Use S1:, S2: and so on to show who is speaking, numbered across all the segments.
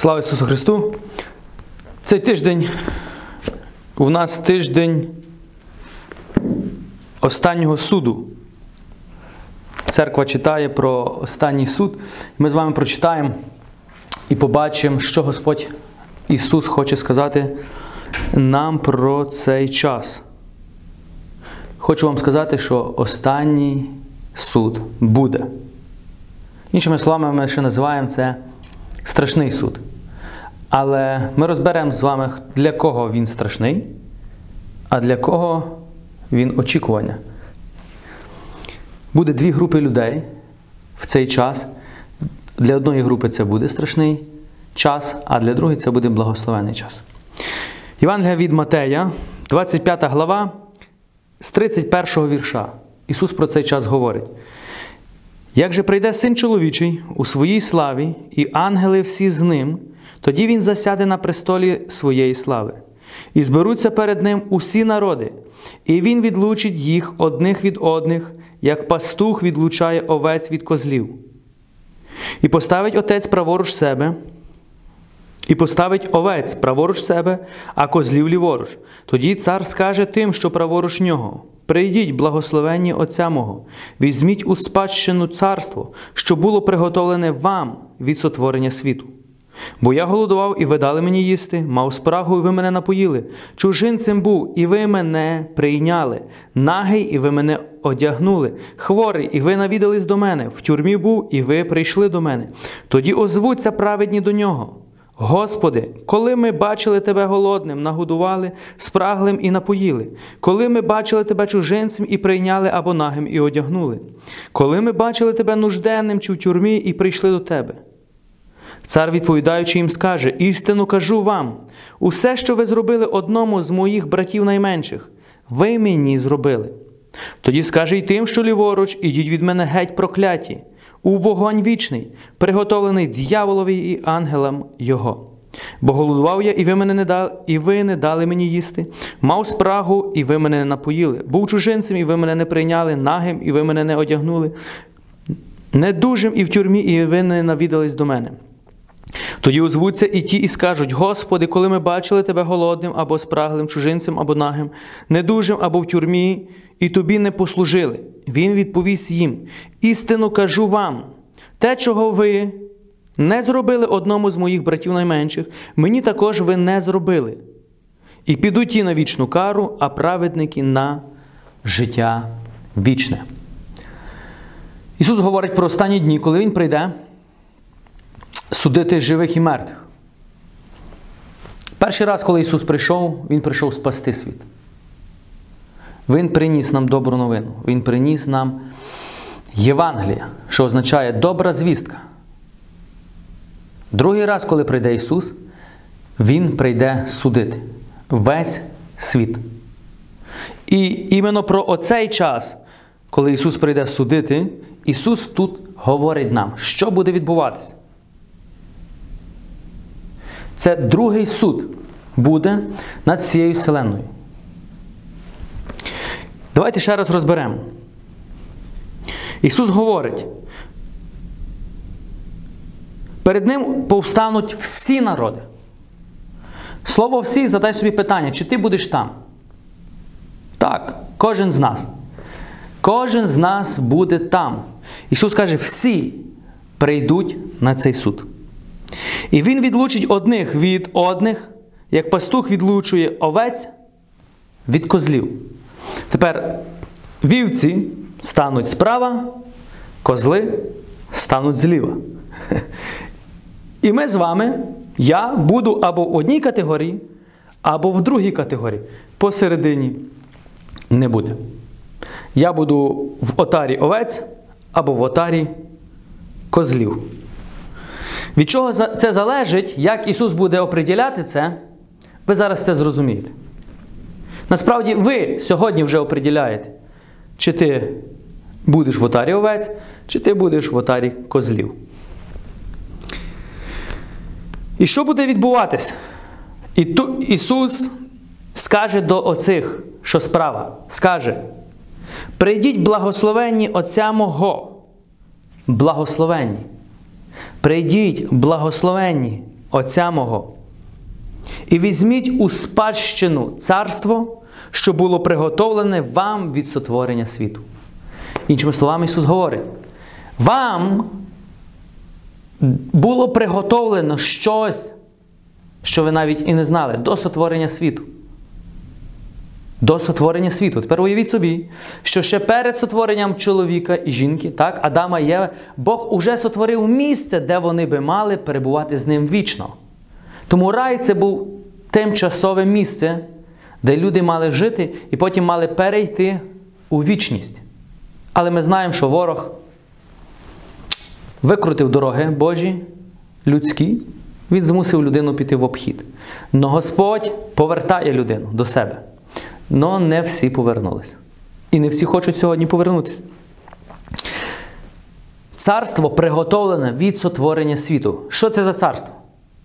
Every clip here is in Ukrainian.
S1: Слава Ісусу Христу! Цей тиждень у нас тиждень останнього суду. Церква читає про останній суд. Ми з вами прочитаємо і побачимо, що Господь Ісус хоче сказати нам про цей час. Хочу вам сказати, що останній суд буде. Іншими словами, ми ще називаємо це страшний суд. Але ми розберемо з вами, для кого він страшний, а для кого він очікування. Буде дві групи людей в цей час. Для одної групи це буде страшний час, а для другої це буде благословений час. Євангелія від Матея, 25 глава, з 31 вірша. Ісус про цей час говорить. Як же прийде син чоловічий у своїй славі, і ангели всі з ним, тоді він засяде на престолі своєї слави, і зберуться перед ним усі народи, і він відлучить їх одних від одних, як пастух відлучає овець від козлів. І поставить отець праворуч себе, і поставить овець праворуч себе, а козлів ліворуч. Тоді цар скаже тим, що праворуч нього. Прийдіть, благословенні Отця мого, візьміть у спадщину царство, що було приготовлене вам від сотворення світу. Бо я голодував, і ви дали мені їсти, мав спрагу, і ви мене напоїли. Чужинцем був, і ви мене прийняли, нагий, і ви мене одягнули, хворий, і ви навідались до мене, в тюрмі був, і ви прийшли до мене. Тоді озвуться праведні до нього. Господи, коли ми бачили Тебе голодним, нагодували, спраглим і напоїли, коли ми бачили Тебе чужинцем і прийняли або нагим і одягнули, коли ми бачили Тебе нужденним чи в тюрмі і прийшли до Тебе. Цар, відповідаючи їм, скаже: істину кажу вам, усе, що ви зробили одному з моїх братів найменших, ви мені зробили. Тоді скаже й тим, що ліворуч, ідіть від мене геть прокляті у вогонь вічний, приготовлений дьяволові і ангелам Його. Бо голодував я, і ви мене не дали, і ви не дали мені їсти, мав спрагу, і ви мене не напоїли, був чужинцем, і ви мене не прийняли, нагим, і ви мене не одягнули, недужим і в тюрмі, і ви не навідались до мене. Тоді озвуться і ті, і скажуть: Господи, коли ми бачили Тебе голодним або спраглим, чужинцем або нагим, недужим або в тюрмі, і тобі не послужили. Він відповість їм: істину кажу вам, те, чого ви не зробили одному з моїх братів найменших, мені також ви не зробили. І підуть ті на вічну кару, а праведники на життя вічне. Ісус говорить про останні дні, коли Він прийде судити живих і мертвих. Перший раз, коли Ісус прийшов, Він прийшов спасти світ. Він приніс нам добру новину. Він приніс нам Євангелія, що означає добра звістка. Другий раз, коли прийде Ісус, Він прийде судити весь світ. І іменно про оцей час, коли Ісус прийде судити, Ісус тут говорить нам, що буде відбуватися. Це другий суд буде над всією вселенною. Давайте ще раз розберемо. Ісус говорить, перед Ним повстануть всі народи. Слово всі, задай собі питання, чи ти будеш там? Так, кожен з нас. Кожен з нас буде там. Ісус каже, всі прийдуть на цей суд. І Він відлучить одних від одних, як пастух відлучує овець від козлів. Тепер вівці стануть справа, козли стануть зліва. І ми з вами, я буду або в одній категорії, або в другій категорії. Посередині не буде. Я буду в отарі овець або в отарі козлів. Від чого це залежить, як Ісус буде оприділяти це, ви зараз це зрозумієте. Насправді, ви сьогодні вже оприділяєте, чи ти будеш в отарі овець, чи ти будеш в отарі козлів. І що буде відбуватися? І тут Ісус скаже до оцих, що справа, скаже: прийдіть благословенні Отця мого. Благословенні. Прийдіть благословенні Отця мого, і візьміть у спадщину царство, що було приготовлене вам від сотворення світу. Іншими словами, Ісус говорить: вам було приготовлено щось, що ви навіть і не знали, до сотворення світу. До сотворення світу. Тепер уявіть собі, що ще перед сотворенням чоловіка і жінки, так, Адама і Єви, Бог уже сотворив місце, де вони би мали перебувати з ним вічно. Тому рай це був тимчасове місце, де люди мали жити і потім мали перейти у вічність. Але ми знаємо, що ворог викрутив дороги Божі, людські, він змусив людину піти в обхід. Но Господь повертає людину до себе. Но не всі повернулись. І не всі хочуть сьогодні повернутися. Царство приготовлене від сотворення світу. Що це за царство?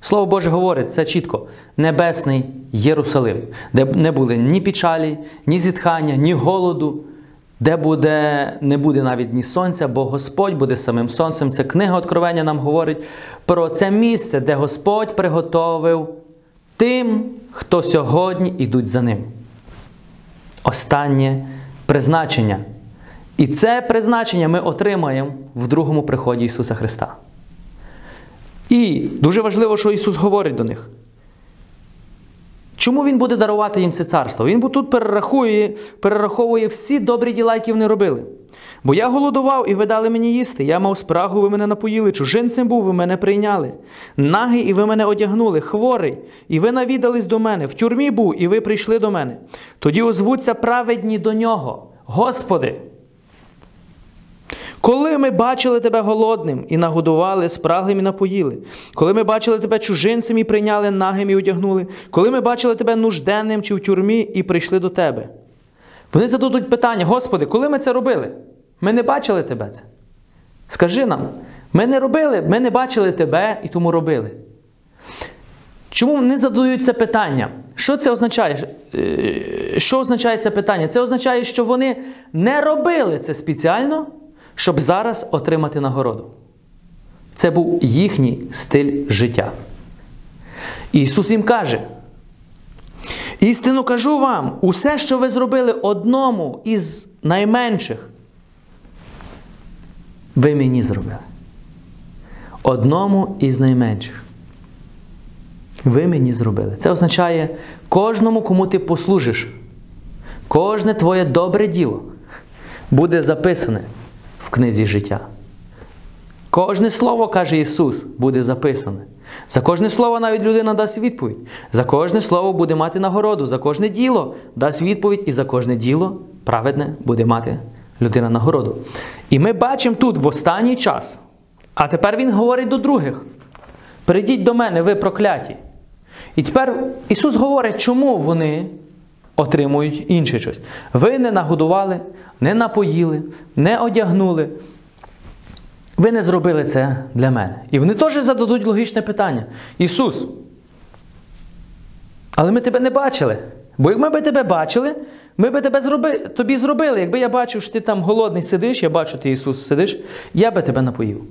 S1: Слово Боже говорить, це чітко небесний Єрусалим, де не були ні печалі, ні зітхання, ні голоду, де буде, не буде навіть ні сонця, бо Господь буде самим сонцем. Це книга Откровення нам говорить про це місце, де Господь приготовив тим, хто сьогодні йдуть за ним. Останнє призначення. І це призначення ми отримаємо в другому приході Ісуса Христа. І дуже важливо, що Ісус говорить до них. Чому Він буде дарувати їм це царство? Він тут перерахує, перераховує всі добрі діла, які вони робили. Бо я голодував, і ви дали мені їсти. Я мав спрагу, ви мене напоїли, чужинцем був, ви мене прийняли. Нагий, і ви мене одягнули, хворий, і ви навідались до мене. В тюрмі був, і ви прийшли до мене. Тоді озвуться праведні до нього. Господи! Коли ми бачили тебе голодним і нагодували, спраглим і напоїли, коли ми бачили тебе чужинцем і прийняли нагим і одягнули, коли ми бачили тебе нужденним чи в тюрмі і прийшли до тебе. Вони зададуть питання: Господи, коли ми це робили? Ми не бачили тебе це. Скажи нам, ми не робили, ми не бачили тебе і тому робили. Чому вони задають це питання? Що це означає? Що означає це питання? Це означає, що вони не робили це спеціально щоб зараз отримати нагороду. Це був їхній стиль життя. Ісус їм каже: істину кажу вам, усе, що ви зробили одному із найменших, ви мені зробили. Одному із найменших. Ви мені зробили. Це означає кожному, кому ти послужиш, кожне твоє добре діло буде записане в книзі життя. Кожне слово, каже Ісус, буде записане. За кожне слово навіть людина дасть відповідь. За кожне слово буде мати нагороду, за кожне діло дасть відповідь, і за кожне діло праведне буде мати людина нагороду. І ми бачимо тут в останній час. А тепер Він говорить до других: прийдіть до мене, ви прокляті. І тепер Ісус говорить, чому вони отримують інше щось. Ви не нагодували, не напоїли, не одягнули. Ви не зробили це для мене. І вони теж зададуть логічне питання. Ісус. Але ми тебе не бачили. Бо як ми би тебе бачили, ми би тебе зроби, тобі зробили. Якби я бачив, що ти там голодний сидиш, я бачу, ти Ісус сидиш, я би тебе напоїв,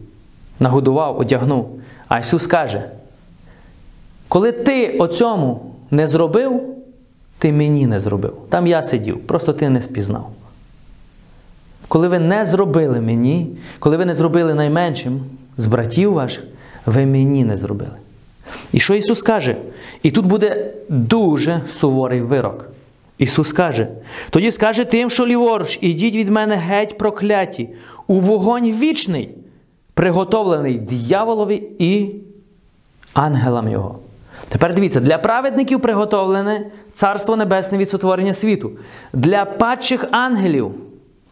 S1: нагодував, одягнув. А Ісус каже: коли ти оцьому не зробив, ти мені не зробив. Там я сидів, просто ти не спізнав. Коли ви не зробили мені, коли ви не зробили найменшим з братів ваших, ви мені не зробили. І що Ісус каже? І тут буде дуже суворий вирок. Ісус каже: тоді скаже тим, що ліворуч, ідіть від мене геть прокляті, у вогонь вічний, приготовлений дияволові і ангелам Його. Тепер дивіться, для праведників приготовлене Царство Небесне від сотворення світу. Для падчих ангелів,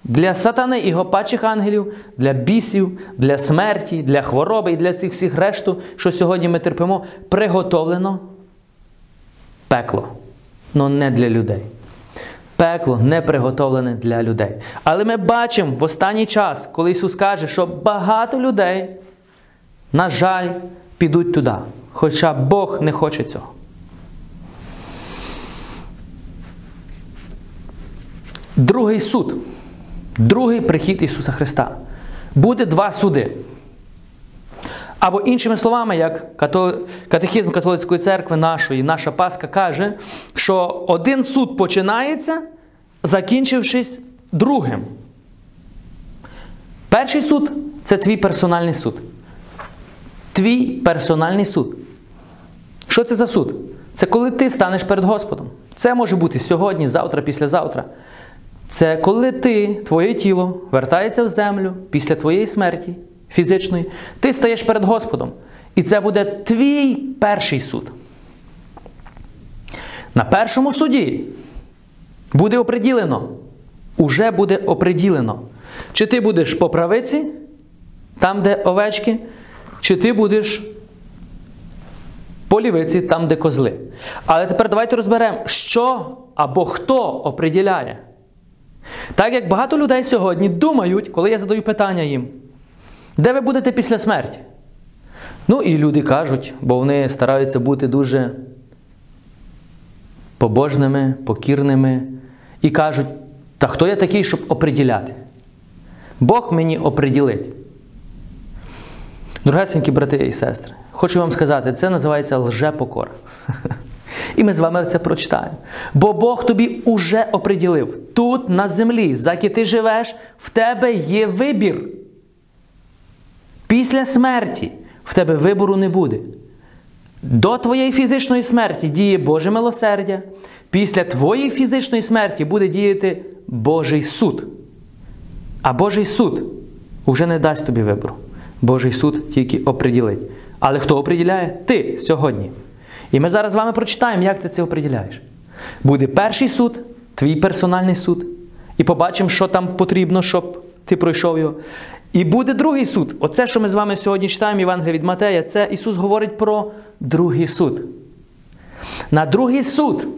S1: для сатани і його падчих ангелів, для бісів, для смерті, для хвороби і для цих всіх решту, що сьогодні ми терпимо, приготовлено пекло. але не для людей. Пекло не приготовлене для людей. Але ми бачимо в останній час, коли Ісус каже, що багато людей, на жаль, підуть туди. Хоча Бог не хоче цього. Другий суд, другий прихід Ісуса Христа. Буде два суди. Або іншими словами, як катехізм католицької церкви нашої, наша Пасха каже, що один суд починається, закінчившись другим. Перший суд це твій персональний суд. Твій персональний суд. Що це за суд? Це коли ти станеш перед Господом. Це може бути сьогодні, завтра, післязавтра. Це коли ти, твоє тіло вертається в землю після твоєї смерті фізичної, ти стаєш перед Господом. І це буде твій перший суд. На першому суді буде оприділено, уже буде оприділено, чи ти будеш по правиці, там, де овечки, чи ти будеш по лівиці, там, де козли. Але тепер давайте розберемо, що або хто оприділяє. Так як багато людей сьогодні думають, коли я задаю питання їм, де ви будете після смерті? Ну і люди кажуть, бо вони стараються бути дуже побожними, покірними, і кажуть, та хто я такий, щоб оприділяти? Бог мені оприділить. Дорогесенькі брати і сестри, хочу вам сказати, це називається лжепокора. І ми з вами це прочитаємо. Бо Бог тобі уже оприділив. Тут, на землі, заки ти живеш, в тебе є вибір. Після смерті в тебе вибору не буде. До твоєї фізичної смерті діє Боже милосердя. Після твоєї фізичної смерті буде діяти Божий суд. А Божий суд вже не дасть тобі вибору. Божий суд тільки оприділить. Але хто оприділяє? Ти сьогодні. І ми зараз з вами прочитаємо, як ти це оприділяєш. Буде перший суд, твій персональний суд. І побачимо, що там потрібно, щоб ти пройшов його. І буде другий суд. Оце, що ми з вами сьогодні читаємо, Євангелія від Матея, це Ісус говорить про другий суд. На другий суд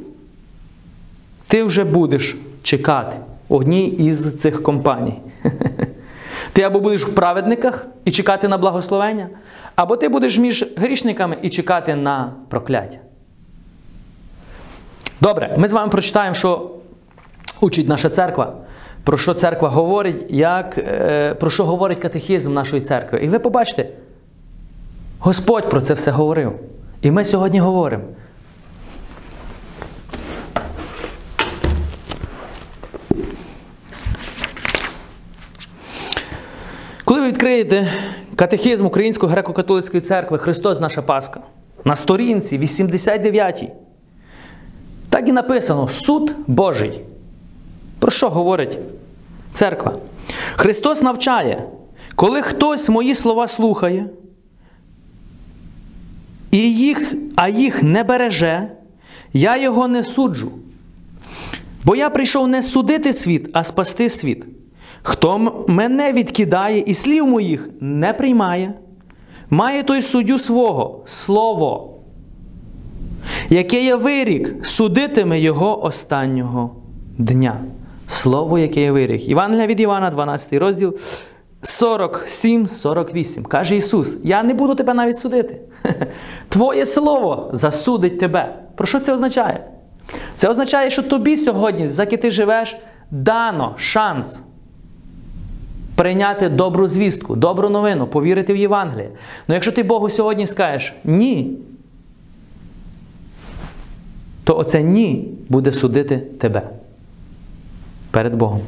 S1: ти вже будеш чекати одній із цих компаній. Ти або будеш в праведниках і чекати на благословення, або ти будеш між грішниками і чекати на прокляття. Добре, ми з вами прочитаємо, що учить наша церква, про що церква говорить, як, е, про що говорить катехізм нашої церкви. І ви побачите, Господь про це все говорив. І ми сьогодні говоримо. Відкриєте катехизм Української греко-католицької церкви Христос наша Пасха на сторінці 89, так і написано Суд Божий. Про що говорить церква? Христос навчає, коли хтось мої слова слухає, і їх, а їх не береже, я його не суджу. Бо я прийшов не судити світ, а спасти світ. Хто мене відкидає і слів моїх не приймає, має той суддю свого слово, яке я вирік, судитиме його останнього дня. Слово, яке я вирік. Івангелія від Івана, 12 розділ 47-48. Каже Ісус: Я не буду тебе навіть судити. Твоє слово засудить тебе. Про що це означає? Це означає, що тобі сьогодні, заки ти живеш, дано шанс прийняти добру звістку, добру новину, повірити в Євангеліє. Ну якщо ти Богу сьогодні скажеш ні, то оце ні буде судити тебе перед Богом.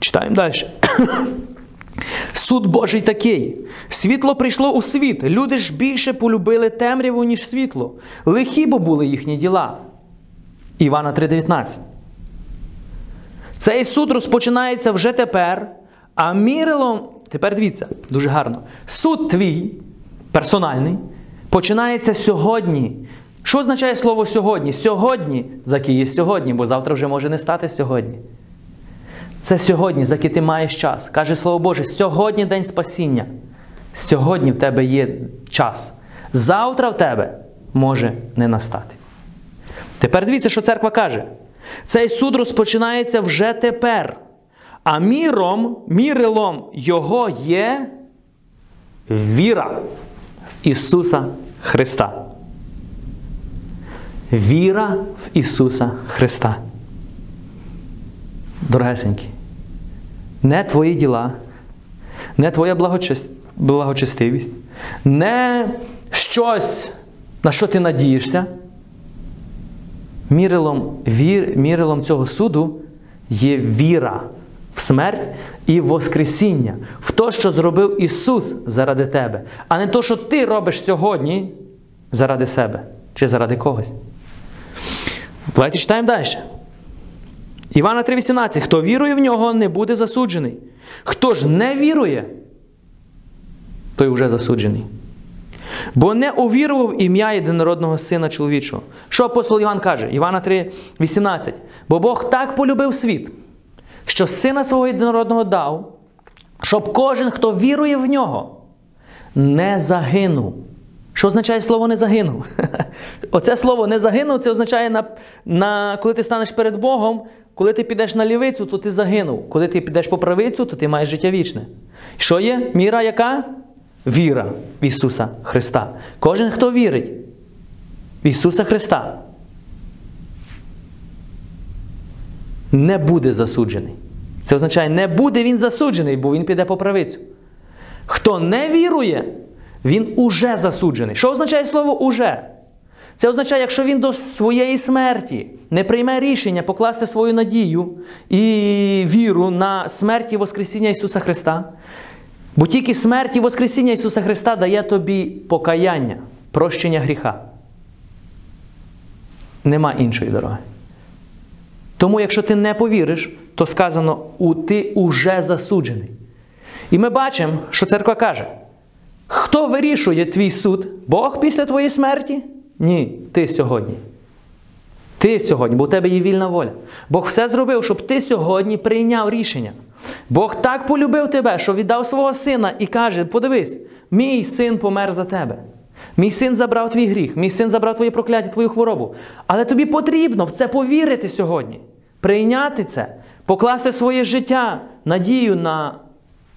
S1: Читаємо далі. Суд Божий такий. Світло прийшло у світ. Люди ж більше полюбили темряву, ніж світло. Лихі бо були їхні діла. Івана 3,19. Цей суд розпочинається вже тепер. А мірилом, тепер дивіться, дуже гарно. Суд твій персональний починається сьогодні. Що означає слово сьогодні? Сьогодні, за є сьогодні, бо завтра вже може не стати сьогодні. Це сьогодні, за який ти маєш час. Каже Слово Боже, сьогодні день спасіння. Сьогодні в тебе є час. Завтра в тебе може не настати. Тепер дивіться, що церква каже. Цей суд розпочинається вже тепер. А міром, мірилом Його є віра в Ісуса Христа. Віра в Ісуса Христа. Дорогесенькі, не твої діла, не твоя благочестивість, не щось, на що ти надієшся. Мірилом, вір, мірилом цього суду є віра в смерть і Воскресіння, в те, що зробив Ісус заради тебе, а не те, що ти робиш сьогодні заради себе чи заради когось. Давайте читаємо далі. Івана 3,18. Хто вірує в нього, не буде засуджений. Хто ж не вірує, той вже засуджений. Бо не увірував ім'я єдинородного Сина чоловічого. Що апостол Іван каже? Івана 3,18. Бо Бог так полюбив світ, що сина свого єдинородного дав, щоб кожен, хто вірує в нього, не загинув. Що означає слово не загинув? Оце слово не загинув, це означає, на, на, коли ти станеш перед Богом, коли ти підеш на лівицю, то ти загинув. Коли ти підеш по правицю, то ти маєш життя вічне. Що є? Міра яка? Віра в Ісуса Христа. Кожен, хто вірить в Ісуса Христа, не буде засуджений. Це означає, не буде він засуджений, бо він піде по правицю. Хто не вірує, він уже засуджений. Що означає слово уже? Це означає, якщо він до своєї смерті не прийме рішення покласти свою надію і віру на смерть і Воскресіння Ісуса Христа, бо тільки смерть і Воскресіння Ісуса Христа дає тобі покаяння, прощення гріха. Нема іншої дороги. Тому, якщо ти не повіриш, то сказано, у ти уже засуджений. І ми бачимо, що церква каже: хто вирішує твій суд? Бог після твоєї смерті? Ні, ти сьогодні. Ти сьогодні, бо у тебе є вільна воля. Бог все зробив, щоб ти сьогодні прийняв рішення. Бог так полюбив тебе, що віддав свого сина і каже: подивись, мій син помер за тебе. Мій син забрав твій гріх, мій син забрав твоє прокляття, твою хворобу. Але тобі потрібно в це повірити сьогодні, прийняти це, покласти своє життя, надію на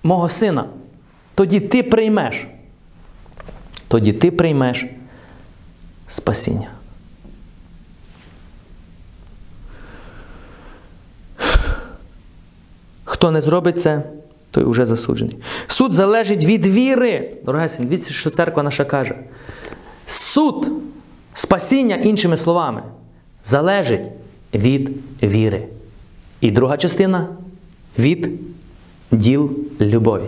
S1: мого сина. Тоді ти приймеш. Тоді ти приймеш спасіння. Хто не зробить це, той уже засуджений. Суд залежить від віри. Дорогесень, дивіться, що церква наша каже. Суд, спасіння, іншими словами, залежить від віри. І друга частина від діл любові.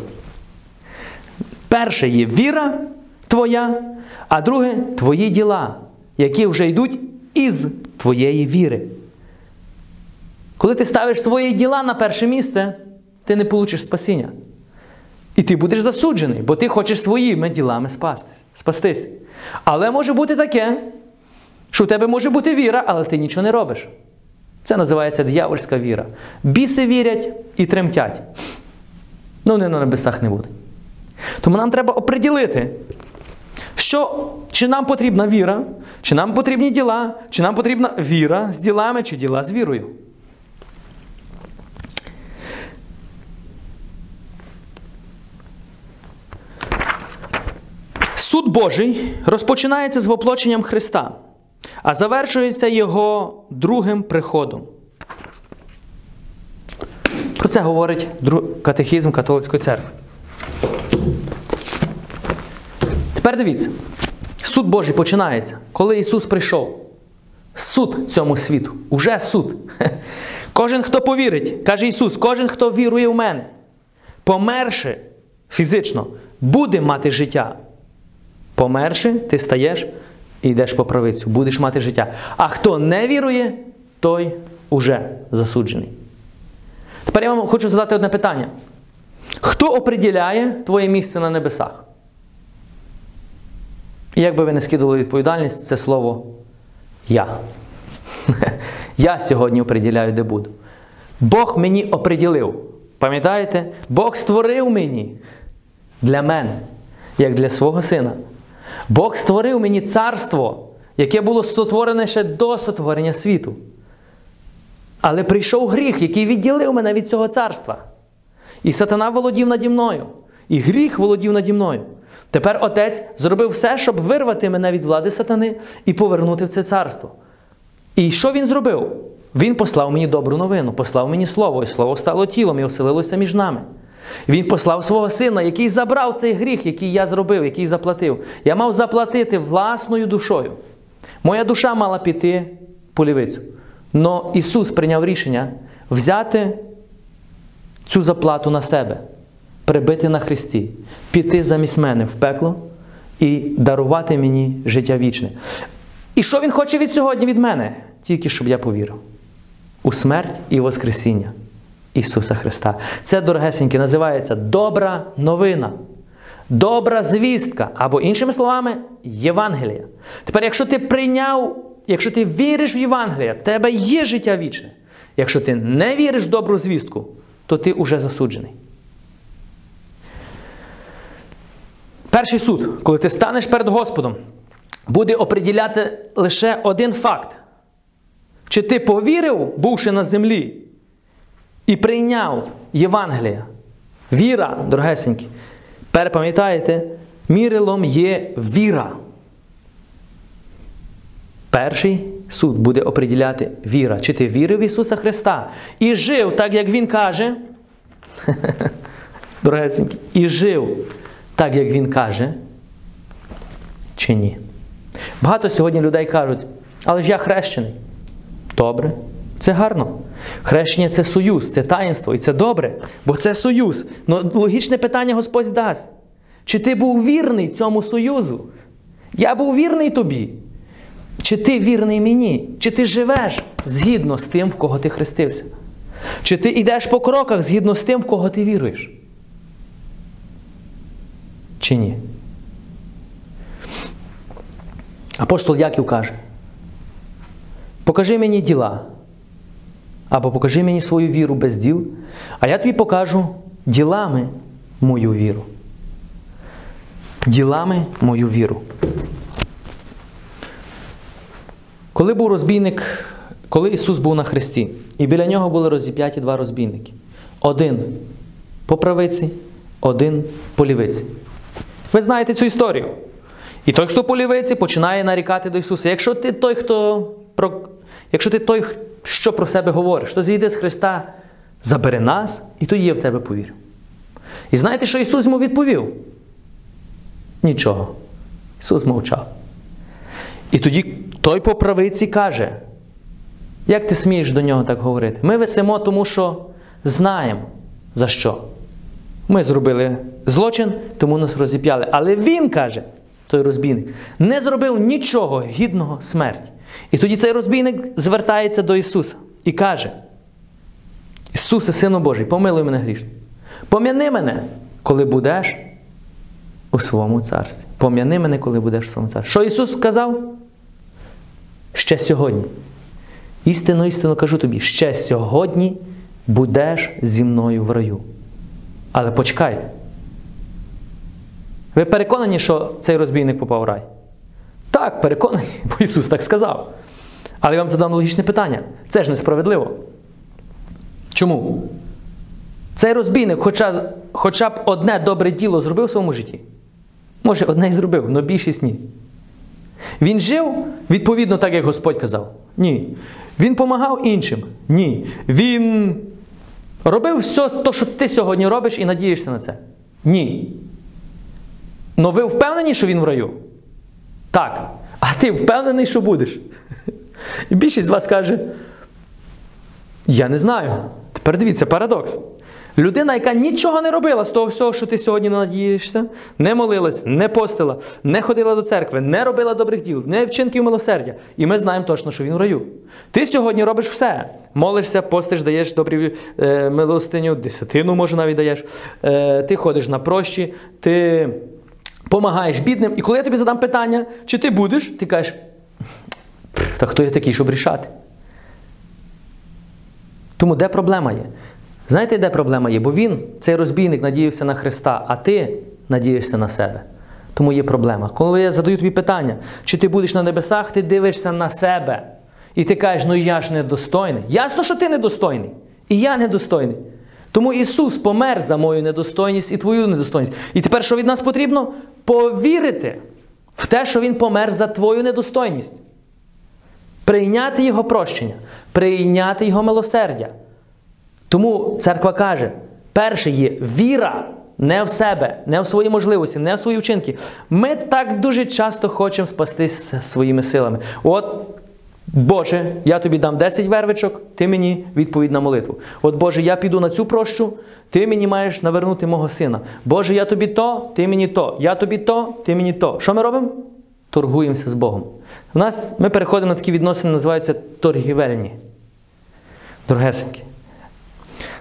S1: Перше є віра твоя, а друге твої діла, які вже йдуть із твоєї віри. Коли ти ставиш свої діла на перше місце, ти не получиш спасіння. І ти будеш засуджений, бо ти хочеш своїми ділами спастись, спастись. Але може бути таке, що у тебе може бути віра, але ти нічого не робиш. Це називається диявольська віра. Біси вірять і тремтять. Ну, вони на небесах не будуть. Тому нам треба оприділити, що, чи нам потрібна віра, чи нам потрібні діла, чи нам потрібна віра з ділами, чи діла з вірою. Суд Божий розпочинається з воплоченням Христа, а завершується Його другим приходом. Про це говорить катехізм католицької церкви. Тепер дивіться, суд Божий починається, коли Ісус прийшов. Суд цьому світу. Уже суд. Кожен, хто повірить, каже Ісус, кожен, хто вірує в мене, померши фізично, буде мати життя. Померши, ти стаєш і йдеш по правицю, будеш мати життя. А хто не вірує, той уже засуджений. Тепер я вам хочу задати одне питання. Хто оприділяє твоє місце на небесах? І як би ви не скидували відповідальність, це слово я. Я сьогодні оприділяю, де буду. Бог мені оприділив. Пам'ятаєте? Бог створив мені для мене, як для свого сина. Бог створив мені царство, яке було сотворене ще до сотворення світу. Але прийшов гріх, який відділив мене від цього царства. І сатана володів наді мною. І гріх володів наді мною. Тепер Отець зробив все, щоб вирвати мене від влади сатани і повернути в це царство. І що він зробив? Він послав мені добру новину, послав мені слово, і слово стало тілом і оселилося між нами. Він послав свого сина, який забрав цей гріх, який я зробив, який заплатив. Я мав заплатити власною душою. Моя душа мала піти по лівицю. Но Ісус прийняв рішення взяти цю заплату на себе, прибити на Христі, піти замість мене в пекло і дарувати мені життя вічне. І що Він хоче від сьогодні від мене? Тільки щоб я повірив у смерть і Воскресіння Ісуса Христа. Це, дорогесеньки, називається добра новина. Добра звістка, або, іншими словами, Євангелія. Тепер, якщо ти прийняв, якщо ти віриш в Євангелія, в тебе є життя вічне. Якщо ти не віриш в добру звістку, то ти уже засуджений. Перший суд, коли ти станеш перед Господом, буде оприділяти лише один факт. Чи ти повірив, бувши на землі, і прийняв Євангелія? Віра, дорогесенькі, перепам'ятаєте, мірилом є віра. Перший суд буде оприділяти віра. Чи ти вірив в Ісуса Христа і жив так, як Він каже, дорогесенькі, і жив так, як Він каже, чи ні? Багато сьогодні людей кажуть, але ж я хрещений. Добре, це гарно. Хрещення це союз, це таїнство, і це добре, бо це союз. Ну, логічне питання Господь дасть. Чи ти був вірний цьому союзу? Я був вірний тобі. Чи ти вірний мені? Чи ти живеш згідно з тим, в кого ти хрестився? Чи ти йдеш по кроках згідно з тим, в кого ти віруєш? Чи ні? Апостол Яків каже: покажи мені діла, або покажи мені свою віру без діл, а я тобі покажу ділами мою віру. Ділами мою віру. Коли був розбійник, коли Ісус був на хресті, і біля нього були розіп'яті два розбійники. Один по правиці, один по лівиці. Ви знаєте цю історію. І той, хто по лівиці, починає нарікати до Ісуса. Якщо ти той, хто якщо ти той, що про себе говориш, то зійди з Христа, забери нас, і тоді я в тебе повірю. І знаєте, що Ісус йому відповів? Нічого. Ісус мовчав. І тоді той по правиці каже, як ти смієш до нього так говорити? Ми висимо, тому що знаємо за що. Ми зробили злочин, тому нас розіп'яли. Але він каже, той розбійник, не зробив нічого гідного смерті. І тоді цей розбійник звертається до Ісуса і каже: Ісусе, Сину Божий, помилуй мене грішно. Пом'яни мене, коли будеш у своєму царстві. Пом'яни мене, коли будеш у своєму царстві. Що Ісус сказав? Ще сьогодні. Істинно, істинно кажу тобі, ще сьогодні будеш зі мною в раю. Але почекайте. Ви переконані, що цей розбійник попав в рай? Так, переконані, бо Ісус так сказав. Але я вам задам логічне питання. Це ж несправедливо. Чому? Цей розбійник хоча, хоча б одне добре діло зробив в своєму житті. Може, одне і зробив, але більшість ні. Він жив відповідно так, як Господь казав? Ні. Він допомагав іншим? Ні. Він робив все те, що ти сьогодні робиш, і надієшся на це? Ні. Ну ви впевнені, що він в раю? Так. А ти впевнений, що будеш? І більшість з вас каже: Я не знаю. Тепер дивіться, парадокс. Людина, яка нічого не робила з того всього, що ти сьогодні надієшся, не молилась, не постила, не ходила до церкви, не робила добрих діл, не вчинків милосердя. І ми знаємо точно, що він в раю. Ти сьогодні робиш все. Молишся, постиш, даєш добрі е, милостиню, десятину, може, навіть даєш. Е, ти ходиш на прощі, ти помагаєш бідним. І коли я тобі задам питання, чи ти будеш, ти кажеш, та хто я такий, щоб рішати? Тому де проблема є? Знаєте, де проблема є? Бо він, цей розбійник, надіявся на Христа, а ти надієшся на себе. Тому є проблема. Коли я задаю тобі питання, чи ти будеш на небесах, ти дивишся на себе. І ти кажеш, ну я ж недостойний. Ясно, що ти недостойний. І я недостойний. Тому Ісус помер за мою недостойність і твою недостойність. І тепер, що від нас потрібно? Повірити в те, що Він помер за твою недостойність. Прийняти Його прощення, прийняти Його милосердя. Тому церква каже: Перше є віра не в себе, не в свої можливості, не в свої вчинки. Ми так дуже часто хочемо спастись своїми силами. От, Боже, я тобі дам 10 вервичок, ти мені відповідь на молитву. От Боже, я піду на цю прощу, ти мені маєш навернути мого сина. Боже, я тобі то, ти мені то, я тобі то, ти мені то. Що ми робимо? Торгуємося з Богом. У нас ми переходимо на такі відносини, називаються торгівельні. Дорогесенькі.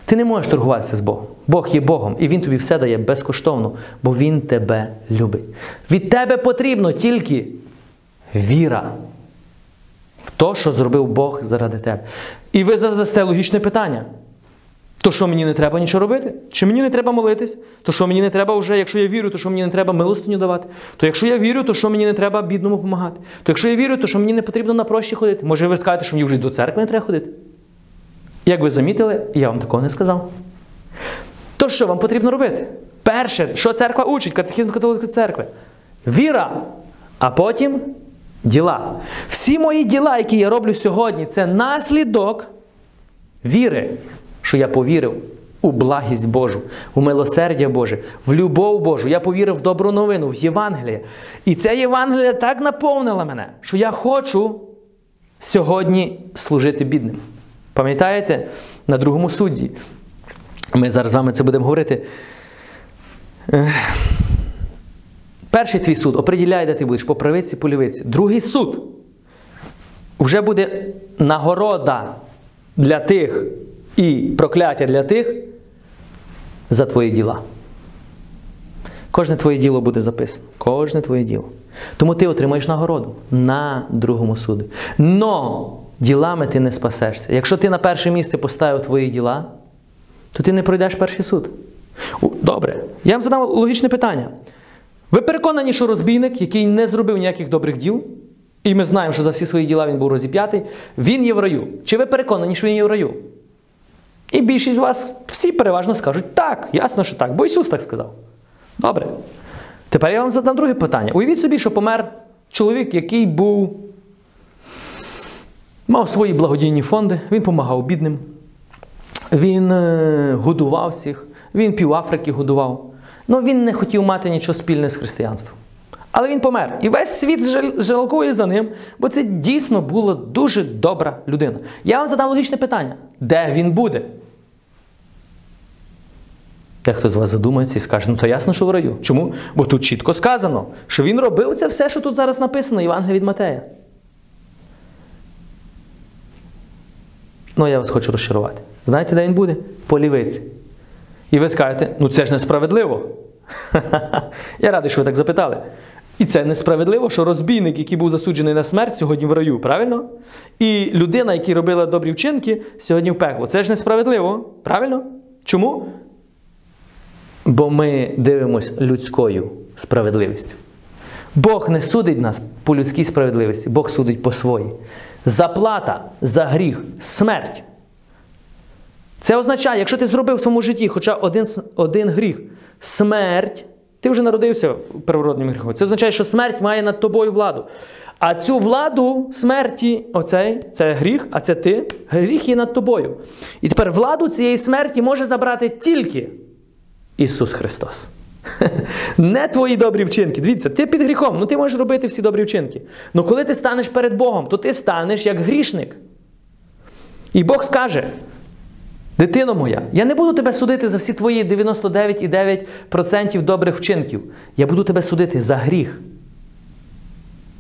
S1: Ти не можеш торгуватися з Богом. Бог є Богом, і Він тобі все дає безкоштовно, бо Він тебе любить. Від тебе потрібно тільки віра те, що зробив Бог заради тебе. І ви задасте логічне питання. То що мені не треба нічого робити? Чи мені не треба молитись? То що мені не треба вже, якщо я вірю, то що мені не треба милостиню давати? То якщо я вірю, то що мені не треба бідному допомагати? То якщо я вірю, то що мені не потрібно на прощі ходити? Може ви скажете, що мені вже до церкви не треба ходити? Як ви замітили, я вам такого не сказав. То що вам потрібно робити? Перше, що церква учить, катехізм католицької церкви? Віра, а потім діла. Всі мої діла, які я роблю сьогодні, це наслідок віри, що я повірив у благість Божу, у милосердя Боже, в любов Божу. Я повірив в добру новину, в Євангеліє. І ця Євангелія так наповнила мене, що я хочу сьогодні служити бідним. Пам'ятаєте, на другому судді? Ми зараз з вами це будемо говорити. Перший твій суд оприділяє, де ти будеш по правиці, по лівиці. Другий суд вже буде нагорода для тих і прокляття для тих за твої діла. Кожне твоє діло буде записано. Кожне твоє діло. Тому ти отримаєш нагороду на другому суді. Но ділами ти не спасешся. Якщо ти на перше місце поставив твої діла, то ти не пройдеш перший суд. Добре. Я вам задав логічне питання. Ви переконані, що розбійник, який не зробив ніяких добрих діл, і ми знаємо, що за всі свої діла він був розіп'ятий, він є в раю. Чи ви переконані, що він є в раю? І більшість з вас всі переважно скажуть так, ясно, що так, бо Ісус так сказав. Добре. Тепер я вам задам друге питання. Уявіть собі, що помер чоловік, який був, мав свої благодійні фонди, він допомагав бідним, він е, годував всіх, він пів Африки годував. Ну він не хотів мати нічого спільне з християнством. Але він помер. І весь світ жалкує за ним, бо це дійсно була дуже добра людина. Я вам задам логічне питання: де він буде? Дехто з вас задумається і скаже, ну то ясно, що в раю. Чому? Бо тут чітко сказано, що він робив це все, що тут зараз написано, Євангелія від Матея. Ну, я вас хочу розчарувати. Знаєте, де він буде? По лівиці. І ви скажете, ну це ж несправедливо. Я радий, що ви так запитали. І це несправедливо, що розбійник, який був засуджений на смерть, сьогодні в раю, правильно? І людина, яка робила добрі вчинки, сьогодні в пекло. Це ж несправедливо, правильно? Чому? Бо ми дивимося людською справедливістю. Бог не судить нас по людській справедливості, Бог судить по своїй. Заплата за гріх, смерть. Це означає, якщо ти зробив в своєму житті хоча один один гріх, смерть, ти вже народився первородним гріхом. Це означає, що смерть має над тобою владу. А цю владу смерті, оцей, це гріх, а це ти, гріх є над тобою. І тепер владу цієї смерті може забрати тільки Ісус Христос. Не твої добрі вчинки. Дивіться, ти під гріхом, ну ти можеш робити всі добрі вчинки. Але коли ти станеш перед Богом, то ти станеш як грішник. І Бог скаже: Дитино моя, я не буду тебе судити за всі твої 99,9% добрих вчинків. Я буду тебе судити за гріх.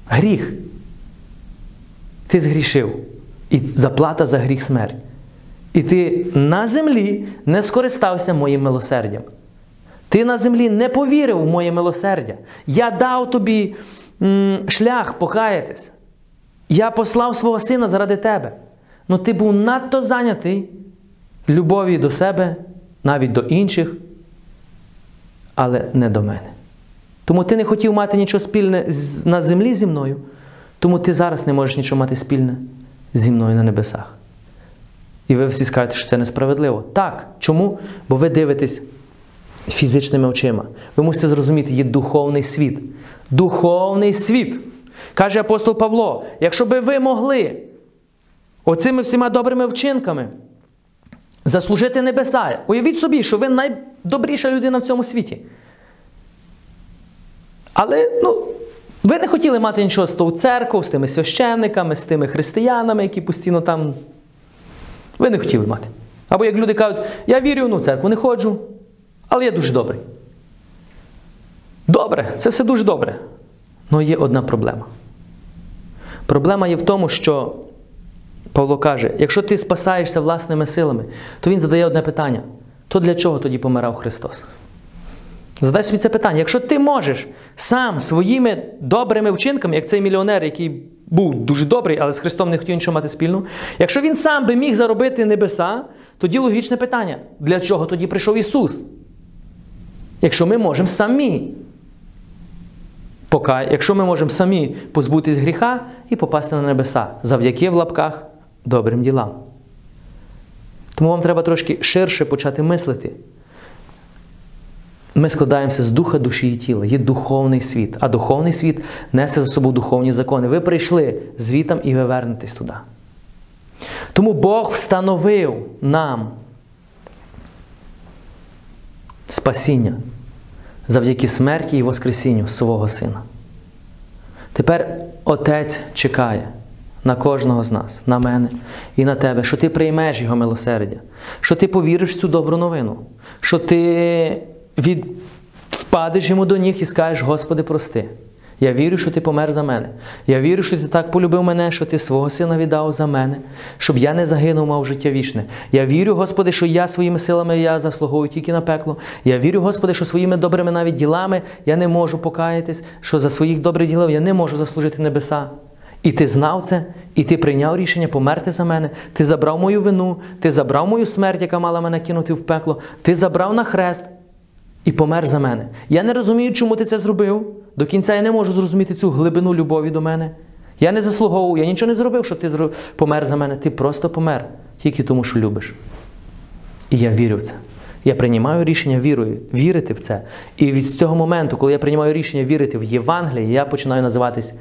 S1: Гріх. Ти згрішив. І заплата за гріх смерть. І ти на землі не скористався моїм милосердям. Ти на землі не повірив у моє милосердя. Я дав тобі м, шлях покаятись. Я послав свого сина заради тебе. Ну ти був надто зайнятий любові до себе, навіть до інших, але не до мене. Тому ти не хотів мати нічого спільне на землі зі мною, тому ти зараз не можеш нічого мати спільне зі мною на небесах. І ви всі скажете, що це несправедливо. Так. Чому? Бо ви дивитесь фізичними очима. Ви мусите зрозуміти, є духовний світ. Духовний світ. Каже апостол Павло: якщо би ви могли оцими всіма добрими вчинками заслужити небеса. Уявіть собі, що ви найдобріша людина в цьому світі. Але ну, ви не хотіли мати нічого з тою церквою, з тими священниками, з тими християнами, які постійно там. Ви не хотіли мати. Або як люди кажуть, я вірю в ну, церкву, не ходжу, але я дуже добрий. Добре, це все дуже добре. Але є одна проблема. Проблема є в тому, що Павло каже, якщо ти спасаєшся власними силами, то він задає одне питання: то для чого тоді помирав Христос? Задай собі це питання. Якщо ти можеш сам своїми добрими вчинками, як цей мільйонер, який був дуже добрий, але з Христом не хотів нічого мати спільного, якщо він сам би міг заробити небеса, тоді логічне питання: для чого тоді прийшов Ісус? Якщо ми можемо самі. Якщо ми можемо самі позбутись гріха і попасти на небеса завдяки в лапках добрим ділам. Тому вам треба трошки ширше почати мислити. Ми складаємося з духа, душі і тіла. Є духовний світ, а духовний світ несе за собою духовні закони. Ви прийшли звітом і ви вернетесь туди. Тому Бог встановив нам спасіння завдяки смерті і Воскресінню свого Сина. Тепер Отець чекає на кожного з нас, на мене і на тебе, що ти приймеш Його милосердя, що ти повіриш в цю добру новину, що ти від... впадеш йому до ніг і скажеш, Господи, прости. Я вірю, що ти помер за мене. Я вірю, що ти так полюбив мене, що ти свого сина віддав за мене, щоб я не загинув, мав життя вічне. Я вірю, Господи, що я своїми силами я заслуговую тільки на пекло. Я вірю, Господи, що своїми добрими навіть ділами я не можу покаятись, що за своїх добрих ділів я не можу заслужити небеса. І ти знав це, і ти прийняв рішення померти за мене. Ти забрав мою вину, ти забрав мою смерть, яка мала мене кинути в пекло. Ти забрав на хрест і помер за мене. Я не розумію, чому ти це зробив. До кінця я не можу зрозуміти цю глибину любові до мене. Я не заслуговував, я нічого не зробив, що ти помер за мене. Ти просто помер тільки тому, що любиш. І я вірю в це. Я приймаю рішення вірою, вірити в це. І від цього моменту, коли я приймаю рішення вірити в Євангеліє, я починаю називатись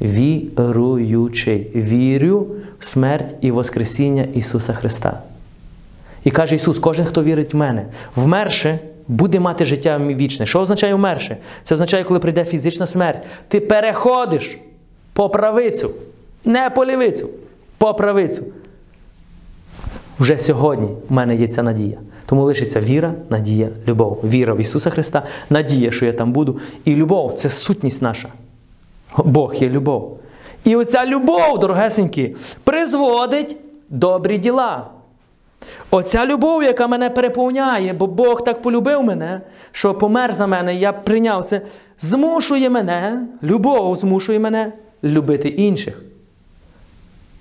S1: віруючий. Вірю в смерть і Воскресіння Ісуса Христа. І каже Ісус: кожен, хто вірить в мене, вмерше буде мати життя вічне. Що означає вмерше? Це означає, коли прийде фізична смерть. Ти переходиш по правицю, не по лівицю, по правицю. Вже сьогодні в мене є ця надія. Тому лишиться віра, надія, любов. Віра в Ісуса Христа, надія, що я там буду. І любов це сутність наша. Бог є любов. І оця любов, дорогесенькі, призводить добрі діла. Оця любов, яка мене переповняє, бо Бог так полюбив мене, що помер за мене, я прийняв це, змушує мене, любов змушує мене любити інших.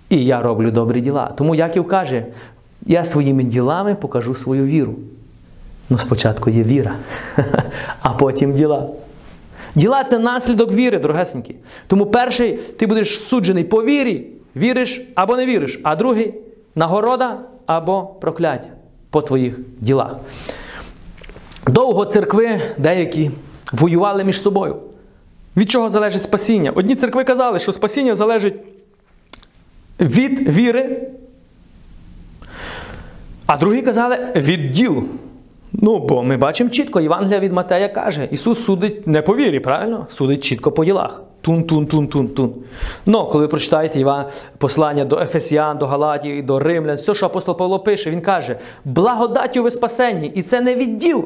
S1: І я роблю добрі діла. Тому Яків каже, я своїми ділами покажу свою віру. Ну, спочатку є віра, а потім діла. Діла це наслідок віри, дорогесенькі. Тому перший ти будеш суджений по вірі, віриш або не віриш, а другий нагорода або прокляття по твоїх ділах. Довго церкви деякі воювали між собою. Від чого залежить спасіння? Одні церкви казали, що спасіння залежить від віри, а другі казали від діл. Ну, бо ми бачимо чітко, Євангелія від Матея каже, Ісус судить не по вірі, правильно? Судить чітко по ділах. Тун-тун-тун-тун-тун. Ну, коли ви прочитаєте Іван, послання до Ефесіан, до Галатів і до Римлян, все, що апостол Павло пише, він каже: благодаттю ви спасенні, і це не від діл,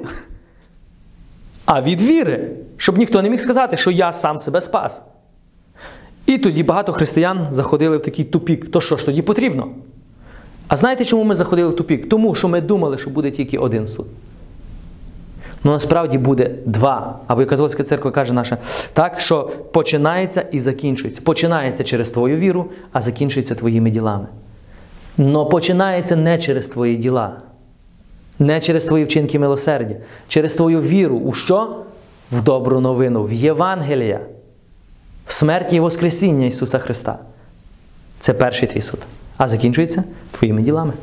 S1: а від віри, щоб ніхто не міг сказати, що я сам себе спас. І тоді багато християн заходили в такий тупік. То що ж тоді потрібно? А знаєте, чому ми заходили в тупік? Тому що ми думали, що буде тільки один суд. Ну насправді буде два. Або і католицька церква каже наша, так, що починається і закінчується. Починається через твою віру, а закінчується твоїми ділами. Но починається не через твої діла, не через твої вчинки милосердя, через твою віру. У що? В добру новину, в Євангелія, в смерті і Воскресіння Ісуса Христа. Це перший твій суд. А закінчується твоїми ділами.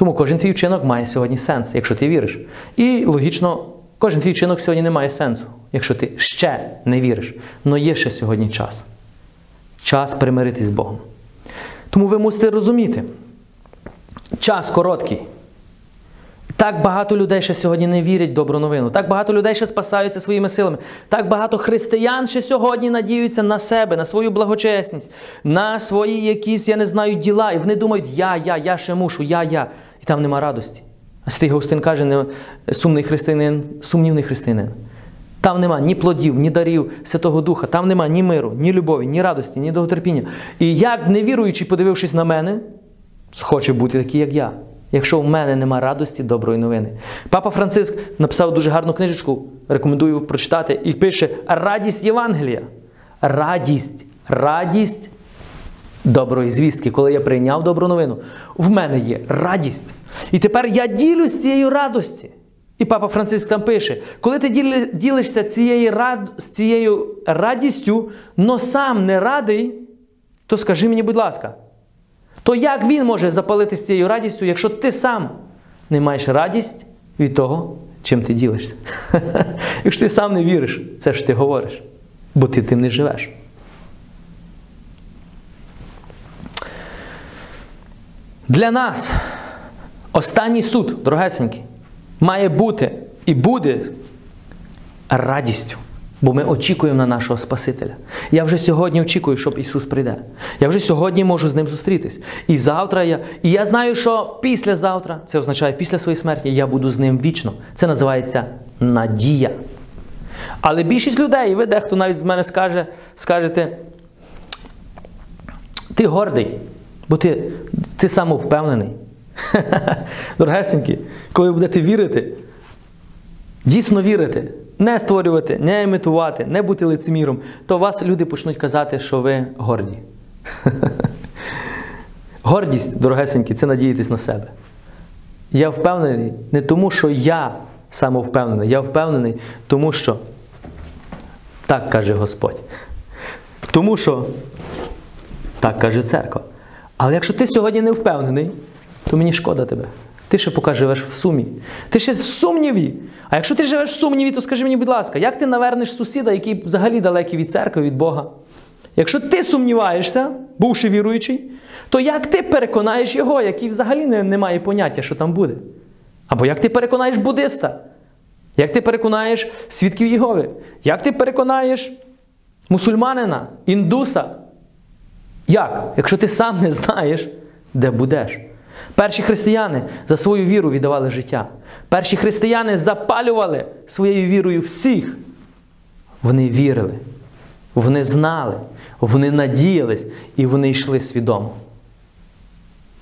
S1: Тому кожен твій вчинок має сьогодні сенс, якщо ти віриш. І логічно, кожен твій вчинок сьогодні не має сенсу, якщо ти ще не віриш. Але є ще сьогодні час. Час примиритись з Богом. Тому ви мусите розуміти, час короткий. Так багато людей ще сьогодні не вірять в добру новину. Так багато людей ще спасаються своїми силами. Так багато християн ще сьогодні надіються на себе, на свою благочесність, на свої якісь, я не знаю, діла. І вони думають, я, я, я ще мушу, я, я. І там нема радості. А Стиг Густин каже, сумний християнин, сумнівний християнин. Там нема ні плодів, ні дарів Святого Духа, там нема ні миру, ні любові, ні радості, ні довготерпіння. І як невіруючий, подивившись на мене, схоче бути такий, як я. Якщо в мене нема радості, доброї новини. Папа Франциск написав дуже гарну книжечку, рекомендую прочитати, і пише Радість Євангелія. Радість, радість доброї звістки. Коли я прийняв добру новину, в мене є радість. І тепер я ділюсь цією радості. І папа Франциск там пише: коли ти ділишся цією рад... з цією радістю, но сам не радий, то скажи мені, будь ласка. То як він може запалитися цією радістю, якщо ти сам не маєш радість від того, чим ти ділишся? Якщо ти сам не віриш, це ж ти говориш, бо ти тим не живеш. Для нас останній суд, дорогесенький, має бути і буде радістю. Бо ми очікуємо на нашого Спасителя. Я вже сьогодні очікую, щоб Ісус прийде. Я вже сьогодні можу з ним зустрітись. І завтра я. І я знаю, що післязавтра, це означає після своєї смерті, я буду з ним вічно. Це називається надія. Але більшість людей, ви дехто навіть з мене скаже, скажете, ти гордий, бо ти ти самовпевнений. Дорогесенькі, коли ви будете вірити, дійсно вірити не створювати, не імітувати, не бути лицеміром, то вас люди почнуть казати, що ви горді. Гордість, дорогесенькі, це надіятись на себе. Я впевнений не тому, що я самовпевнений, я впевнений, тому що так каже Господь. Тому що так каже церква. Але якщо ти сьогодні не впевнений, то мені шкода тебе. Ти ще поки живеш в сумі. Ти ще в сумніві. А якщо ти живеш в сумніві, то скажи мені, будь ласка, як ти навернеш сусіда, який взагалі далекий від церкви, від Бога? Якщо ти сумніваєшся, бувши віруючий, то як ти переконаєш його, який взагалі не, не має поняття, що там буде? Або як ти переконаєш буддиста? Як ти переконаєш свідків Єгови? Як ти переконаєш мусульманина, індуса? Як? Якщо ти сам не знаєш, де будеш? Перші християни за свою віру віддавали життя. Перші християни запалювали своєю вірою всіх. Вони вірили, вони знали, вони надіялись і вони йшли свідомо.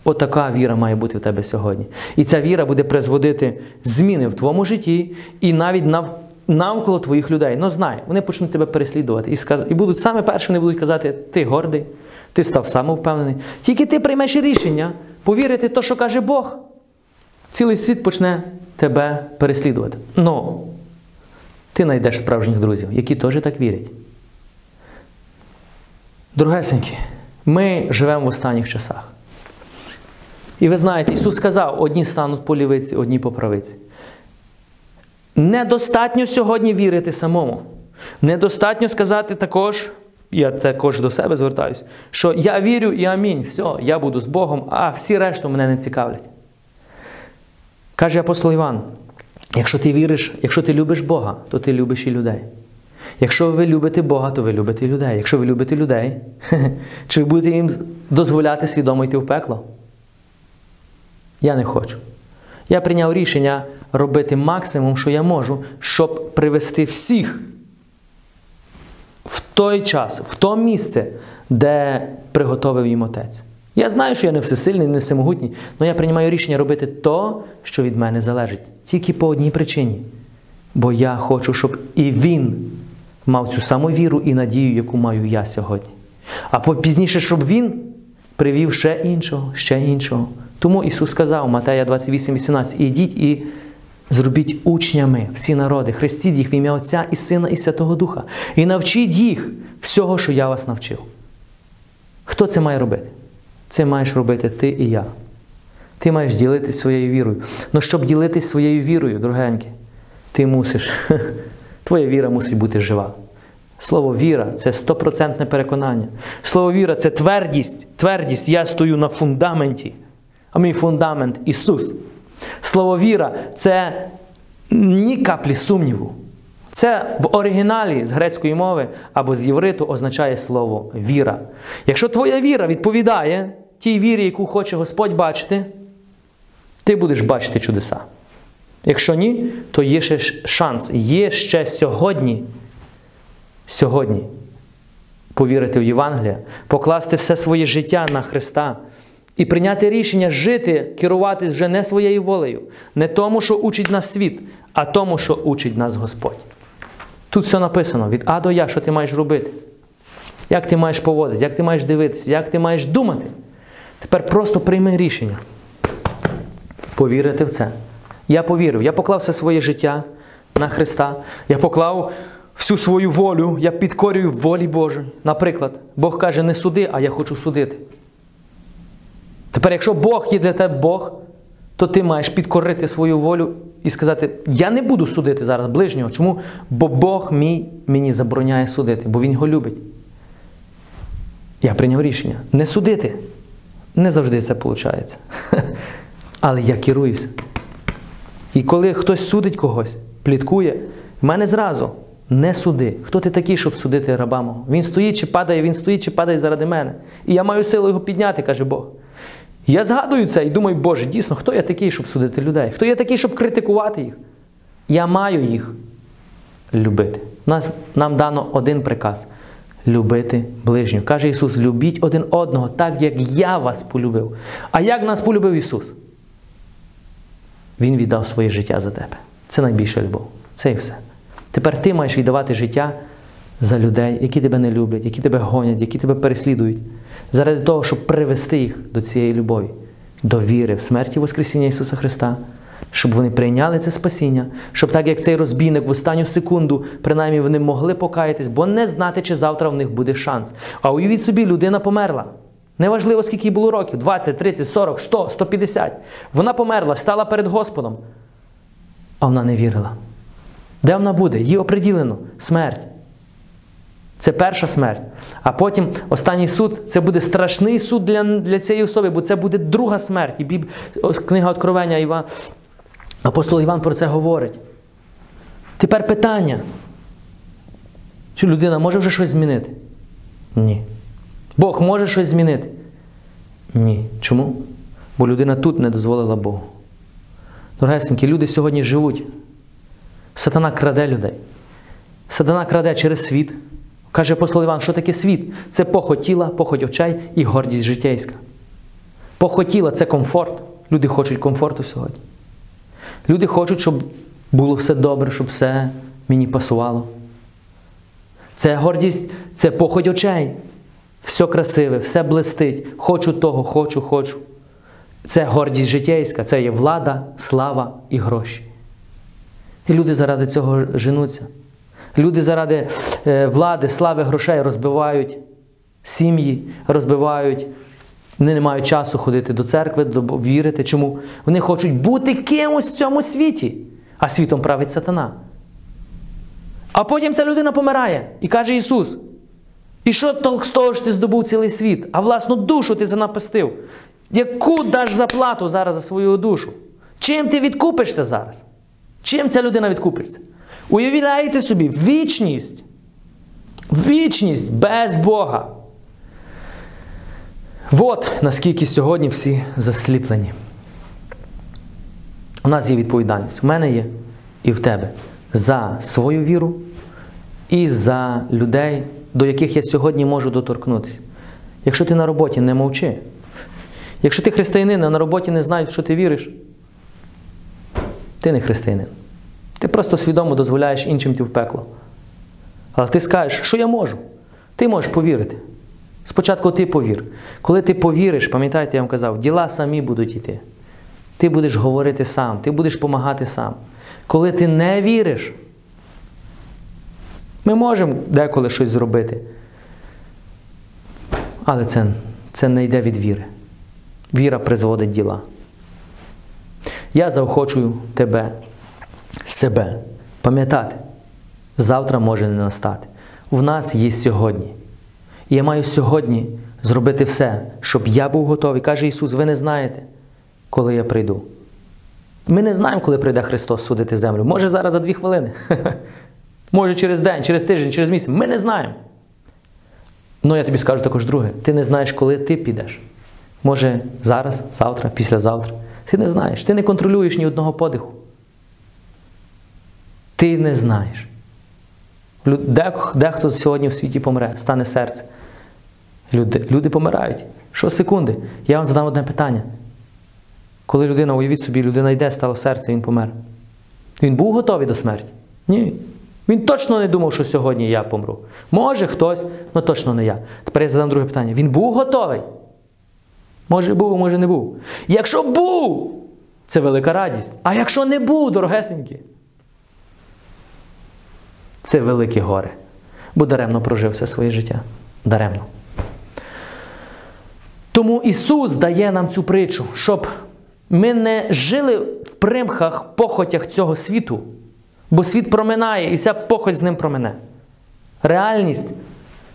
S1: Отака віра має бути в тебе сьогодні. І ця віра буде призводити зміни в твоєму житті і навіть нав... навколо твоїх людей. Ну знай, вони почнуть тебе переслідувати і сказ... і будуть саме перші вони будуть казати, ти гордий, ти став самовпевнений. Тільки ти приймеш рішення повірити то, що каже Бог, цілий світ почне тебе переслідувати. Но ти знайдеш справжніх друзів, які теж так вірять. Другесенькі, ми живемо в останніх часах. І ви знаєте, Ісус сказав: одні стануть по лівиці, одні по правиці. Недостатньо сьогодні вірити самому. Недостатньо сказати також, я також до себе звертаюся, що я вірю і амінь, все, я буду з Богом, а всі решту мене не цікавлять. Каже апостол Іван: якщо ти віриш, якщо ти любиш Бога, то ти любиш і людей. Якщо ви любите Бога, то ви любите людей. Якщо ви любите людей, чи ви будете їм дозволяти свідомо йти в пекло? Я не хочу. Я прийняв рішення робити максимум, що я можу, щоб привести всіх в той час, в то місце, де приготовив їм отець. Я знаю, що я не всесильний, не всемогутній, але я приймаю рішення робити то, що від мене залежить. Тільки по одній причині. Бо я хочу, щоб і він мав цю саму віру і надію, яку маю я сьогодні. А пізніше, щоб він привів ще іншого, ще іншого. Тому Ісус сказав, Матея 28, 18, ідіть і Зробіть учнями всі народи, хрестіть їх в ім'я Отця і Сина, і Святого Духа. І навчіть їх всього, що я вас навчив. Хто це має робити? Це маєш робити ти і я. Ти маєш ділитись своєю вірою. Ну, щоб ділитись своєю вірою, дорогенькі, ти мусиш, твоя віра мусить бути жива. Слово віра це стопроцентне переконання. Слово віра це твердість. Твердість. Я стою на фундаменті. а мій фундамент Ісус. Слово віра це ні каплі сумніву. Це в оригіналі з грецької мови або з євриту означає слово віра. Якщо твоя віра відповідає тій вірі, яку хоче Господь бачити, ти будеш бачити чудеса. Якщо ні, то є ще шанс. Є ще сьогодні, сьогодні повірити в Євангелія, покласти все своє життя на Христа і прийняти рішення жити, керуватись вже не своєю волею, не тому, що учить нас світ, а тому, що учить нас Господь. Тут все написано від А до Я, що ти маєш робити. Як ти маєш поводитися, як ти маєш дивитися, як ти маєш думати. Тепер просто прийми рішення. Повірити в це. Я повірив, я поклав все своє життя на Христа. Я поклав всю свою волю, я підкорюю волі Божій. Наприклад, Бог каже, не суди, а я хочу судити. Тепер, якщо Бог є для тебе Бог, то ти маєш підкорити свою волю і сказати: Я не буду судити зараз ближнього. Чому? Бо Бог мій мені забороняє судити, бо Він його любить. Я прийняв рішення не судити. Не завжди це виходить. Але я керуюся. І коли хтось судить когось, пліткує, в мене зразу не суди. Хто ти такий, щоб судити раба мого? Він стоїть чи падає, він стоїть чи падає заради мене. І я маю силу його підняти, каже Бог. Я згадую це і думаю, Боже, дійсно, хто я такий, щоб судити людей? Хто я такий, щоб критикувати їх? Я маю їх любити. Нас, Нам дано один приказ любити ближнього. Каже Ісус: любіть один одного, так як я вас полюбив. А як нас полюбив Ісус? Він віддав своє життя за тебе. Це найбільша любов. Це і все. Тепер ти маєш віддавати життя за людей, які тебе не люблять, які тебе гонять, які тебе переслідують, заради того, щоб привести їх до цієї любові, до віри в смерті Воскресіння Ісуса Христа, щоб вони прийняли це спасіння, щоб так як цей розбійник в останню секунду, принаймні вони могли покаятись, бо не знати, чи завтра в них буде шанс. А уявіть собі, людина померла. Неважливо, скільки їй було років 20, 30, 40, 100, 150. Вона померла, стала перед Господом. А вона не вірила. Де вона буде? Їй оприділено смерть. Це перша смерть. А потім останній суд це буде страшний суд для для цієї особи, бо це буде друга смерть. І Біб... Книга Откровення Іван... апостол Іван про це говорить. Тепер питання. Чи людина може вже щось змінити? Ні. Бог може щось змінити? Ні. Чому? Бо людина тут не дозволила Богу. Дорогесенькі, люди сьогодні живуть. Сатана краде людей. Сатана краде через світ. Каже апостол Іван, що таке світ? Це похоть тіла, похоть очей і гордість життєйська. Похотіла це комфорт. Люди хочуть комфорту сьогодні. Люди хочуть, щоб було все добре, щоб все мені пасувало. Це гордість, це похоть очей. Все красиве, все блистить. Хочу того, хочу, хочу. Це гордість життєйська, це є влада, слава і гроші. І люди заради цього женуться. Люди заради е, влади, слави, грошей розбивають сім'ї, розбивають, вони не мають часу ходити до церкви, вірити. Чому? Вони хочуть бути кимось в цьому світі, а світом править сатана. А потім ця людина помирає і каже Ісус. І що толк з того, що ти здобув цілий світ, а власну душу ти занапастив? Яку даш заплату зараз за свою душу? Чим ти відкупишся зараз? Чим ця людина відкупиться? Уявляєте собі, вічність. Вічність без Бога. От наскільки сьогодні всі засліплені. У нас є відповідальність. У мене є і в тебе за свою віру і за людей, до яких я сьогодні можу доторкнутися. Якщо ти на роботі не мовчи. Якщо ти християнин, а на роботі не знають, що ти віриш, ти не християнин. Ти просто свідомо дозволяєш іншим йти в пекло. Але ти скажеш, що я можу? Ти можеш повірити. Спочатку ти повір. Коли ти повіриш, пам'ятаєте, я вам казав, діла самі будуть йти. Ти будеш говорити сам, ти будеш допомагати сам. Коли ти не віриш, ми можемо деколи щось зробити. Але це, це не йде від віри. Віра призводить діла. Я заохочую тебе себе. Пам'ятати, завтра може не настати. В нас є сьогодні. І я маю сьогодні зробити все, щоб я був готовий. Каже Ісус, ви не знаєте, коли я прийду. Ми не знаємо, коли прийде Христос судити землю. Може зараз за дві хвилини. Може через день, через тиждень, через місяць. Ми не знаємо. Ну, я тобі скажу також друге. Ти не знаєш, коли ти підеш. Може, зараз, завтра, післязавтра. Ти не знаєш. Ти не контролюєш ні одного подиху. Ти не знаєш. Дехто сьогодні в світі помре, стане серце. Люди, люди помирають. Що секунди? Я вам задам одне питання. Коли людина, уявіть собі, людина йде, стало серце, він помер. Він був готовий до смерті? Ні. Він точно не думав, що сьогодні я помру. Може хтось, але точно не я. Тепер я задам друге питання. Він був готовий? Може був, може не був. Якщо був, це велика радість. А якщо не був, дорогесенькі, це велике горе. Бо даремно прожив все своє життя. Даремно. Тому Ісус дає нам цю притчу, щоб ми не жили в примхах, похотях цього світу, бо світ проминає і вся похоть з ним промине. Реальність,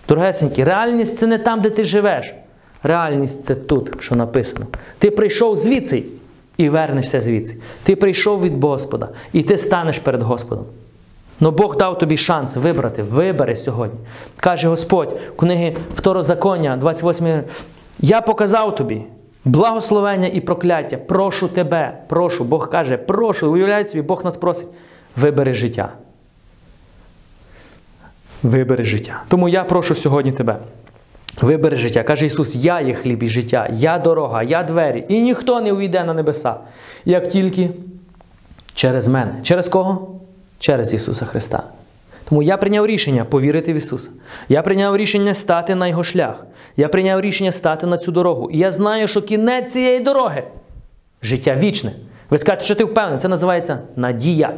S1: дорогесенькі, реальність це не там, де ти живеш. Реальність це тут, що написано. Ти прийшов звідси і вернешся звідси. Ти прийшов від Господа, і ти станеш перед Господом. Но Бог дав тобі шанс вибрати, вибери сьогодні. Каже Господь в книги Второзаконня, 28. Я показав тобі благословення і прокляття. Прошу тебе, прошу. Бог каже, прошу, уявляй собі, Бог нас просить. Вибери життя. Вибери життя. Тому я прошу сьогодні тебе. Вибери життя. Каже Ісус, я є хліб і життя, я дорога, я двері. І ніхто не увійде на небеса, як тільки через мене. Через кого? Через Ісуса Христа. Тому я прийняв рішення повірити в Ісуса. Я прийняв рішення стати на Його шлях. Я прийняв рішення стати на цю дорогу. І я знаю, що кінець цієї дороги життя вічне. Ви скажете, що ти впевнений, це називається надія.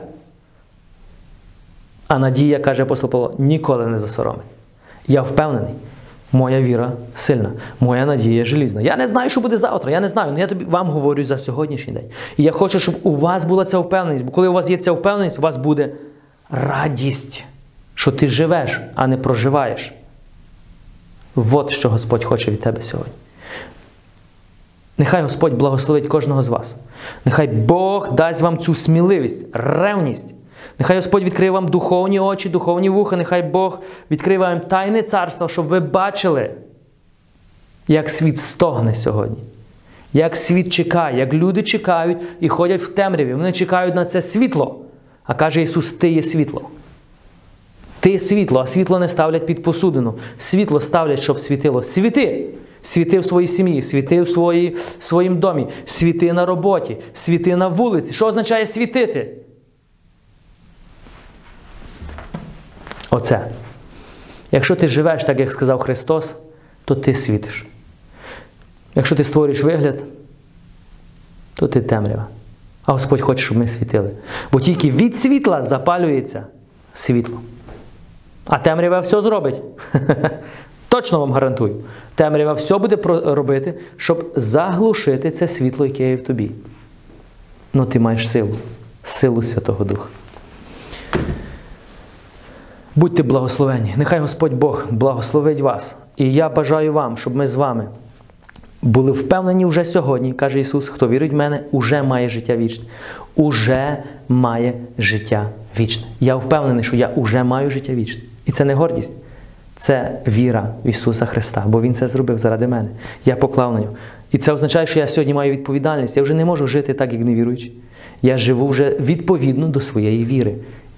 S1: А надія, каже апостол Павло, ніколи не засоромить. Я впевнений. Моя віра сильна, моя надія желізна. Я не знаю, що буде завтра. Я не знаю. але Я тобі вам говорю за сьогоднішній день. І я хочу, щоб у вас була ця впевненість. Бо коли у вас є ця впевненість, у вас буде радість, що ти живеш, а не проживаєш. От що Господь хоче від тебе сьогодні. Нехай Господь благословить кожного з вас. Нехай Бог дасть вам цю сміливість, ревність. Нехай Господь відкриє вам духовні очі, духовні вуха, нехай Бог відкриє вам тайне царство, щоб ви бачили, як світ стогне сьогодні. Як світ чекає, як люди чекають і ходять в темряві. Вони чекають на це світло. А каже Ісус, Ти є світло. Ти є світло, а світло не ставлять під посудину. Світло ставлять, щоб світило. Світи! Світи в своїй сім'ї, світи в своїй, своїм домі, світи на роботі, світи на вулиці. Що означає світити? Оце. Якщо ти живеш так, як сказав Христос, то ти світиш. Якщо ти створюєш вигляд, то ти темрява. А Господь хоче, щоб ми світили. Бо тільки від світла запалюється світло. А темрява все зробить. Точно вам гарантую. Темрява все буде робити, щоб заглушити це світло, яке є в тобі. Ну ти маєш силу, силу Святого Духа. Будьте благословені. Нехай Господь Бог благословить вас. І я бажаю вам, щоб ми з вами були впевнені вже сьогодні, каже Ісус, хто вірить в мене, уже має життя вічне. Уже має життя вічне. Я впевнений, що я уже маю життя вічне. І це не гордість, це віра в Ісуса Христа, бо Він це зробив заради мене. Я поклав на нього. І це означає, що я сьогодні маю відповідальність. Я вже не можу жити так, як невіруючий. Я живу вже відповідно до своєї віри.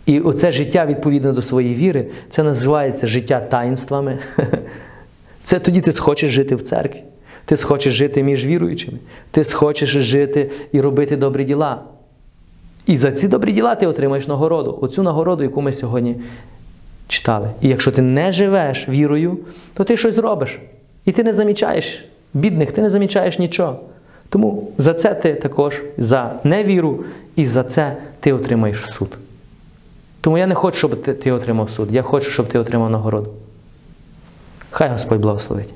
S1: І оце життя відповідно до своєї віри, це називається життя таїнствами. Це тоді ти схочеш жити в церкві. Ти схочеш жити між віруючими. Ти схочеш жити і робити добрі діла. І за ці добрі діла ти отримаєш нагороду. Оцю нагороду, яку ми сьогодні читали. І якщо ти не живеш вірою, то ти щось робиш. І ти не замічаєш бідних, ти не замічаєш нічого. Тому за це ти також, за невіру, і за це ти отримаєш суд. Тому я не хочу, щоб ти, отримав суд. Я хочу, щоб ти отримав нагороду. Хай Господь благословить.